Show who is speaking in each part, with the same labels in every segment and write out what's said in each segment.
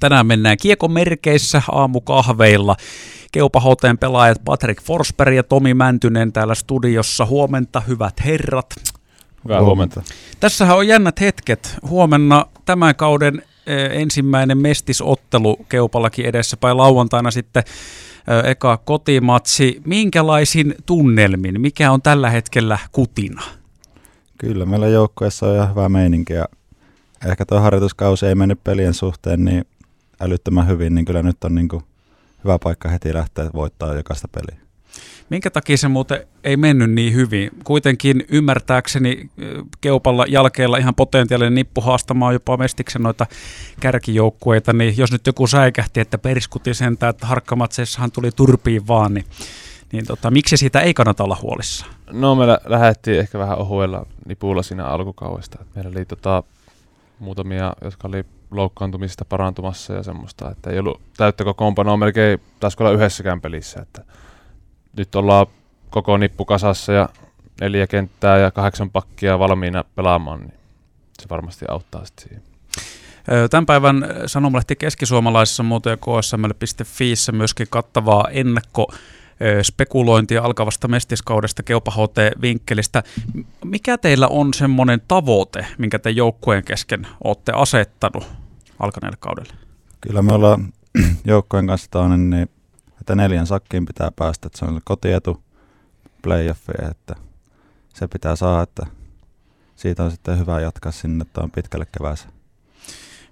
Speaker 1: Tänään mennään kiekomerkeissä aamukahveilla. Keupahoteen pelaajat Patrick Forsberg ja Tomi Mäntynen täällä studiossa. Huomenta, hyvät herrat.
Speaker 2: Hyvää huomenta.
Speaker 1: Tässähän on jännät hetket. Huomenna tämän kauden eh, ensimmäinen mestisottelu Keupallakin edessäpäin lauantaina sitten eh, eka kotimatsi. Minkälaisin tunnelmin? Mikä on tällä hetkellä kutina?
Speaker 2: Kyllä, meillä joukkueessa on ihan hyvä meininki ja ehkä tuo harjoituskausi ei mennyt pelien suhteen niin älyttömän hyvin, niin kyllä nyt on niin kuin hyvä paikka heti lähteä voittaa jokaista peliä.
Speaker 1: Minkä takia se muuten ei mennyt niin hyvin? Kuitenkin ymmärtääkseni Keupalla jälkeellä ihan potentiaalinen nippu haastamaan jopa Mestiksen noita kärkijoukkueita, niin jos nyt joku säikähti, että perskuti sentään, että harkkamatseissahan tuli turpiin vaan, niin, niin tota, miksi siitä ei kannata olla huolissa?
Speaker 3: No me lähdettiin ehkä vähän ohuella nipulla siinä alkukaudesta. Meillä oli tota, muutamia, jotka oli loukkaantumista parantumassa ja semmoista, että ei ollut täyttäkö kompanoa melkein, taisiko olla yhdessäkään pelissä, että nyt ollaan koko nippu kasassa ja neljä kenttää ja kahdeksan pakkia valmiina pelaamaan, niin se varmasti auttaa sitten siihen.
Speaker 1: Tämän päivän sanomalehti keskisuomalaisessa muuten ja myöskin kattavaa ennakko spekulointia alkavasta mestiskaudesta Keupa HT-vinkkelistä. Mikä teillä on semmoinen tavoite, minkä te joukkueen kesken olette asettanut alkaneelle kaudelle?
Speaker 2: Kyllä me ollaan joukkueen kanssa toinen, niin että neljän sakkiin pitää päästä, että se on kotietu playoffia, että se pitää saada, että siitä on sitten hyvä jatkaa sinne tuon pitkälle kevääseen.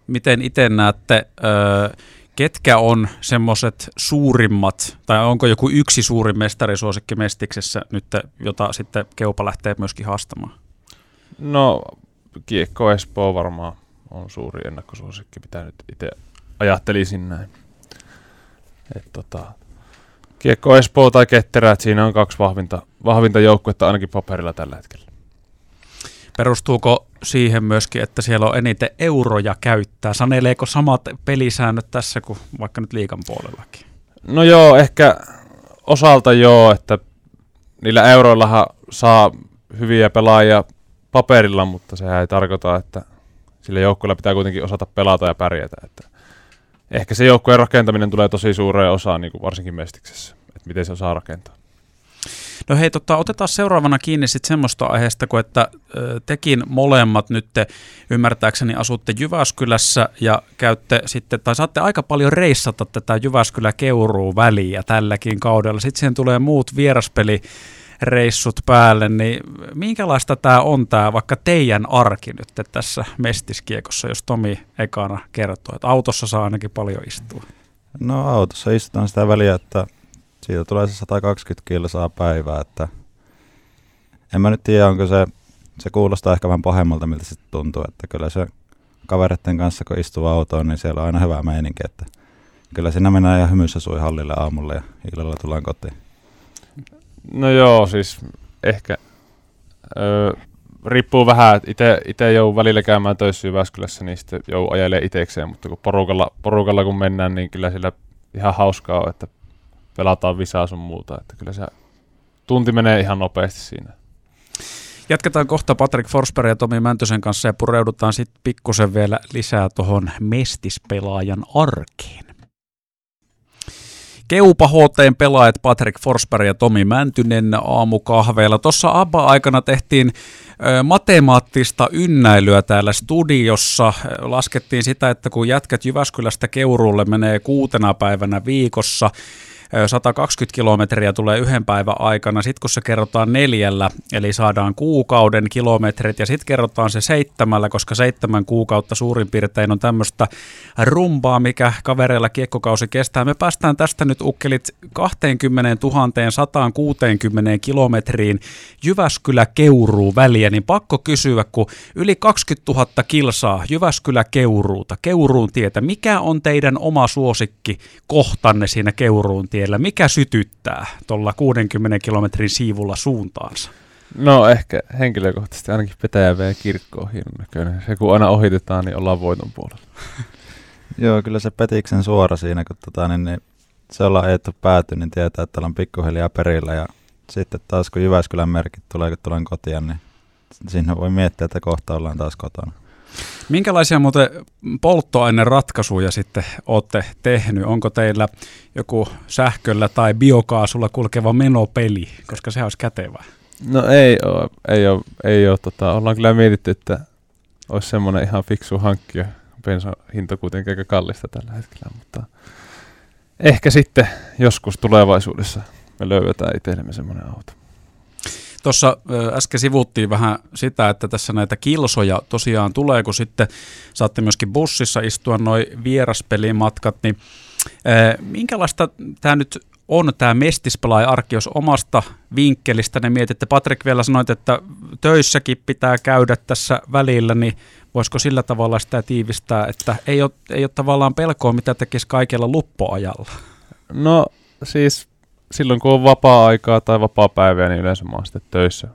Speaker 1: Miten itse näette, ketkä on semmoiset suurimmat, tai onko joku yksi suurin mestarisuosikki Mestiksessä nyt, jota sitten Keupa lähtee myöskin haastamaan?
Speaker 3: No, Kiekko Espoo varmaan on suuri ennakkosuosikki, mitä nyt itse ajattelisin näin. Et tota, Kiekko Espoo tai Ketterä, että siinä on kaksi vahvinta, vahvinta joukkuetta ainakin paperilla tällä hetkellä.
Speaker 1: Perustuuko siihen myöskin, että siellä on eniten euroja käyttää? Saneleeko samat pelisäännöt tässä kuin vaikka nyt liikan puolellakin?
Speaker 3: No joo, ehkä osalta joo, että niillä euroillahan saa hyviä pelaajia paperilla, mutta sehän ei tarkoita, että sillä joukkueella pitää kuitenkin osata pelata ja pärjätä. Että ehkä se joukkueen rakentaminen tulee tosi suureen osaan, niin kuin varsinkin Mestiksessä, että miten se osaa rakentaa.
Speaker 1: No hei, tota, otetaan seuraavana kiinni sitten semmoista aiheesta, kun että tekin molemmat nyt te, ymmärtääkseni asutte Jyväskylässä ja käytte sitten, tai saatte aika paljon reissata tätä Jyväskylä-Keuruun väliä tälläkin kaudella. Sitten siihen tulee muut vieraspeli reissut päälle, niin minkälaista tämä on tämä vaikka teidän arki nyt tässä mestiskiekossa, jos Tomi ekana kertoo, että autossa saa ainakin paljon istua?
Speaker 2: No autossa istutaan sitä väliä, että siitä tulee se 120 kilsaa päivää, että en mä nyt tiedä, onko se, se kuulostaa ehkä vähän pahemmalta, miltä se tuntuu, että kyllä se kavereiden kanssa, kun istuu autoon, niin siellä on aina hyvä meininki, että kyllä siinä mennään ihan hymyssä sui hallille aamulla ja illalla tullaan kotiin.
Speaker 3: No joo, siis ehkä öö, riippuu vähän, että itse joudun välillä käymään töissä Jyväskylässä, niin sitten joudun ajelemaan itsekseen, mutta kun porukalla, porukalla kun mennään, niin kyllä sillä ihan hauskaa on, että pelataan visaa sun muuta, että kyllä se tunti menee ihan nopeasti siinä.
Speaker 1: Jatketaan kohta Patrick Forsberg ja Tomi Mäntösen kanssa ja pureudutaan sitten pikkusen vielä lisää tuohon mestispelaajan arkeen. Keupa HTn pelaajat Patrick Forsberg ja Tomi Mäntynen aamukahveilla. Tuossa ABBA-aikana tehtiin matemaattista ynnäilyä täällä studiossa. Laskettiin sitä, että kun jätkät Jyväskylästä Keuruulle menee kuutena päivänä viikossa, 120 kilometriä tulee yhden päivän aikana, sitten kun se kerrotaan neljällä, eli saadaan kuukauden kilometrit, ja sitten kerrotaan se seitsemällä, koska seitsemän kuukautta suurin piirtein on tämmöistä rumbaa, mikä kavereilla kiekkokausi kestää. Me päästään tästä nyt ukkelit 20 160 kilometriin Jyväskylä-Keuruu väliä, niin pakko kysyä, kun yli 20 000 kilsaa Jyväskylä-Keuruuta, Keuruun tietä, mikä on teidän oma suosikki kohtanne siinä Keuruun tietä? Tiellä. Mikä sytyttää tuolla 60 kilometrin siivulla suuntaansa?
Speaker 3: No ehkä henkilökohtaisesti ainakin Petäjäveen kirkko on hienon näköinen. Se kun aina ohitetaan, niin ollaan voiton puolella.
Speaker 2: Joo, kyllä se Petiksen suora siinä, kun tota, niin, niin se ollaan ajettu pääty, niin tietää, että ollaan pikkuhiljaa perillä. Ja sitten taas kun Jyväskylän merkit tulee, kun tulen kotiin, niin siinä voi miettiä, että kohta ollaan taas kotona.
Speaker 1: Minkälaisia muuten polttoaineratkaisuja sitten olette tehnyt? Onko teillä joku sähköllä tai biokaasulla kulkeva menopeli, koska se olisi kätevää?
Speaker 3: No ei ole, ei ole, ei ole tota, ollaan kyllä mietitty, että olisi semmoinen ihan fiksu hankkia. Bensan hinta kuitenkin aika kallista tällä hetkellä, mutta ehkä sitten joskus tulevaisuudessa me löydetään itsellemme semmoinen auto.
Speaker 1: Tuossa äsken sivuttiin vähän sitä, että tässä näitä kilsoja tosiaan tulee, kun sitten saatte myöskin bussissa istua noin vieraspelimatkat, niin minkälaista tämä nyt on tämä Mestispelaaja-arki, jos omasta vinkkelistä ne mietitte. Patrik vielä sanoit, että töissäkin pitää käydä tässä välillä, niin voisiko sillä tavalla sitä tiivistää, että ei ole, ei ole tavallaan pelkoa, mitä tekisi kaikella luppoajalla?
Speaker 3: No siis silloin kun on vapaa-aikaa tai vapaa-päiviä, niin yleensä mä oon sitten töissä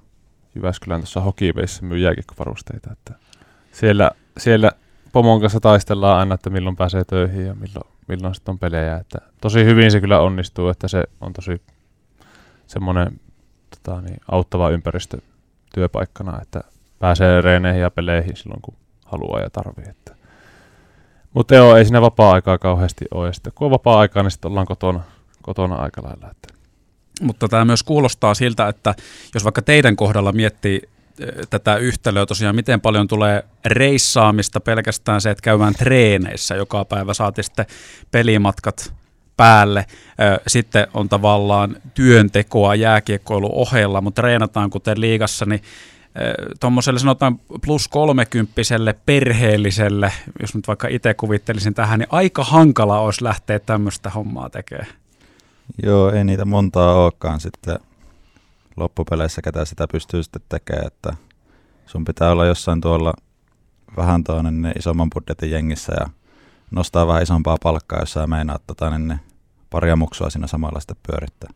Speaker 3: Jyväskylän tuossa hokiveissä myy jääkiekkovarusteita. Että siellä, siellä pomon kanssa taistellaan aina, että milloin pääsee töihin ja milloin, milloin sitten on pelejä. Että tosi hyvin se kyllä onnistuu, että se on tosi semmoinen tota, niin, auttava ympäristö työpaikkana, että pääsee reeneihin ja peleihin silloin kun haluaa ja tarvii. Että. Mutta joo, ei siinä vapaa-aikaa kauheasti ole. Ja sitten kun on vapaa-aikaa, niin sitten ollaan kotona, kotona aika lailla. Että.
Speaker 1: Mutta tämä myös kuulostaa siltä, että jos vaikka teidän kohdalla miettii eh, tätä yhtälöä tosiaan, miten paljon tulee reissaamista pelkästään se, että käydään treeneissä joka päivä, saati sitten pelimatkat päälle. Eh, sitten on tavallaan työntekoa jääkiekkoilu ohella, mutta treenataan kuten liigassa, niin eh, tuommoiselle sanotaan plus kolmekymppiselle perheelliselle, jos nyt vaikka itse kuvittelisin tähän, niin aika hankala olisi lähteä tämmöistä hommaa tekemään.
Speaker 2: Joo, ei niitä montaa olekaan sitten loppupeleissä, ketä sitä pystyy sitten tekemään, että sun pitää olla jossain tuolla vähän toinen isomman budjetin jengissä ja nostaa vähän isompaa palkkaa, jos sä meinaat tota, niin paria muksua siinä samalla sitten pyörittää.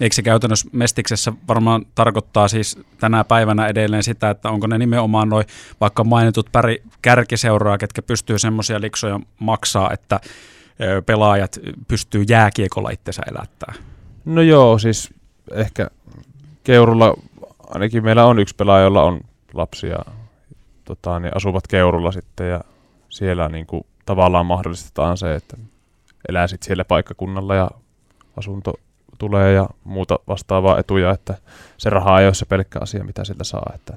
Speaker 1: Eikö se käytännössä Mestiksessä varmaan tarkoittaa siis tänä päivänä edelleen sitä, että onko ne nimenomaan noin vaikka mainitut päri kärkiseuraa, ketkä pystyy semmoisia liksoja maksaa, että pelaajat pystyy jääkiekolla itsensä elättää?
Speaker 3: No joo, siis ehkä Keurulla, ainakin meillä on yksi pelaaja, jolla on lapsia, tota, niin asuvat Keurulla sitten ja siellä niin kuin, tavallaan mahdollistetaan se, että elää sitten siellä paikkakunnalla ja asunto tulee ja muuta vastaavaa etuja, että se raha ei ole se pelkkä asia, mitä sillä saa, että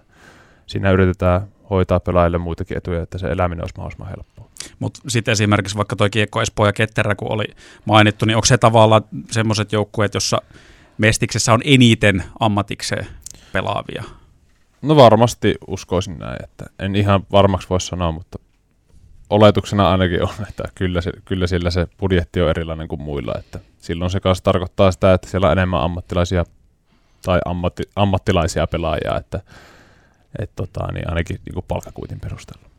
Speaker 3: siinä yritetään hoitaa pelaajille muitakin etuja, että se eläminen olisi mahdollisimman helppoa.
Speaker 1: Mutta sitten esimerkiksi vaikka tuo Kiekko Espoo ja Ketterä, kun oli mainittu, niin onko se tavallaan semmoiset joukkueet, jossa Mestiksessä on eniten ammatikseen pelaavia?
Speaker 3: No varmasti uskoisin näin, että en ihan varmaksi voi sanoa, mutta oletuksena ainakin on, että kyllä, se, kyllä sillä se budjetti on erilainen kuin muilla, että silloin se kanssa tarkoittaa sitä, että siellä on enemmän ammattilaisia tai ammatti, ammattilaisia pelaajia, että et tota, niin ainakin niin kuin palkkakuitin perusteella.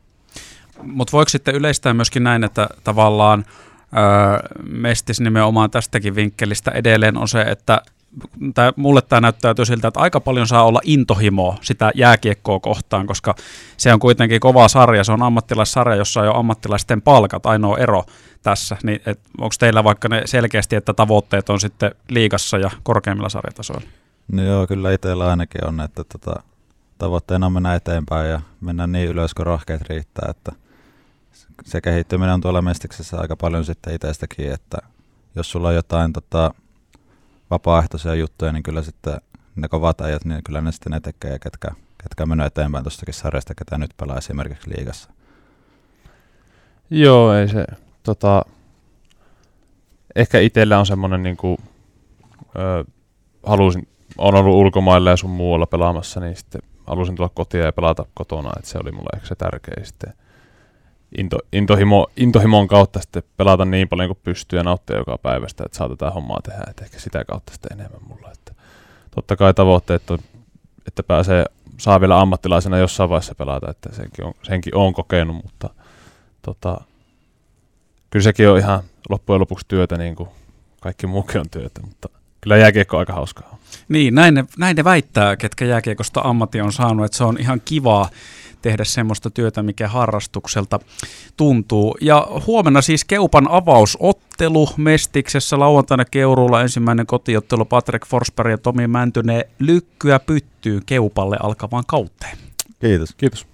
Speaker 1: Mutta voiko sitten yleistää myöskin näin, että tavallaan öö, mestis nimenomaan tästäkin vinkkelistä edelleen on se, että tää, mulle tämä näyttäytyy siltä, että aika paljon saa olla intohimoa sitä jääkiekkoa kohtaan, koska se on kuitenkin kova sarja, se on ammattilaissarja, jossa on jo ammattilaisten palkat, ainoa ero tässä, niin onko teillä vaikka ne selkeästi, että tavoitteet on sitten liigassa ja korkeimmilla sarjatasoilla?
Speaker 2: No joo, kyllä itsellä ainakin on, että tota, tavoitteena on mennä eteenpäin ja mennä niin ylös, kun rohkeat riittää, että se kehittyminen on tuolla mestiksessä aika paljon sitten itsestäkin, että jos sulla on jotain tota, vapaaehtoisia juttuja, niin kyllä sitten ne kovat ajat, niin kyllä ne sitten ne tekee, ketkä, ketkä menee eteenpäin tuostakin sarjasta, ketä nyt pelaa esimerkiksi liigassa.
Speaker 3: Joo, ei se, tota, ehkä itsellä on semmoinen niin kuin, ö, halusin, on ollut ulkomailla ja sun muualla pelaamassa, niin sitten halusin tulla kotiin ja pelata kotona, että se oli mulle ehkä se tärkein sitten into, intohimo, intohimon kautta sitten pelata niin paljon kuin pystyy ja nauttia joka päivästä, että saa tätä hommaa tehdä, että ehkä sitä kautta sitten enemmän mulla. Että totta kai tavoitteet on, että pääsee, saa vielä ammattilaisena jossain vaiheessa pelata, että senkin on, senkin on kokenut, mutta tota, kyllä sekin on ihan loppujen lopuksi työtä, niin kuin kaikki muukin on työtä, mutta kyllä jääkiekko on aika hauskaa.
Speaker 1: Niin, näin ne, näin ne väittää, ketkä jääkiekosta ammatti on saanut, että se on ihan kivaa tehdä semmoista työtä, mikä harrastukselta tuntuu. Ja huomenna siis Keupan avausottelu Mestiksessä lauantaina Keuruulla ensimmäinen kotiottelu Patrick Forsberg ja Tomi Mäntynen lykkyä pyttyy Keupalle alkavaan kauteen.
Speaker 2: Kiitos.
Speaker 3: Kiitos.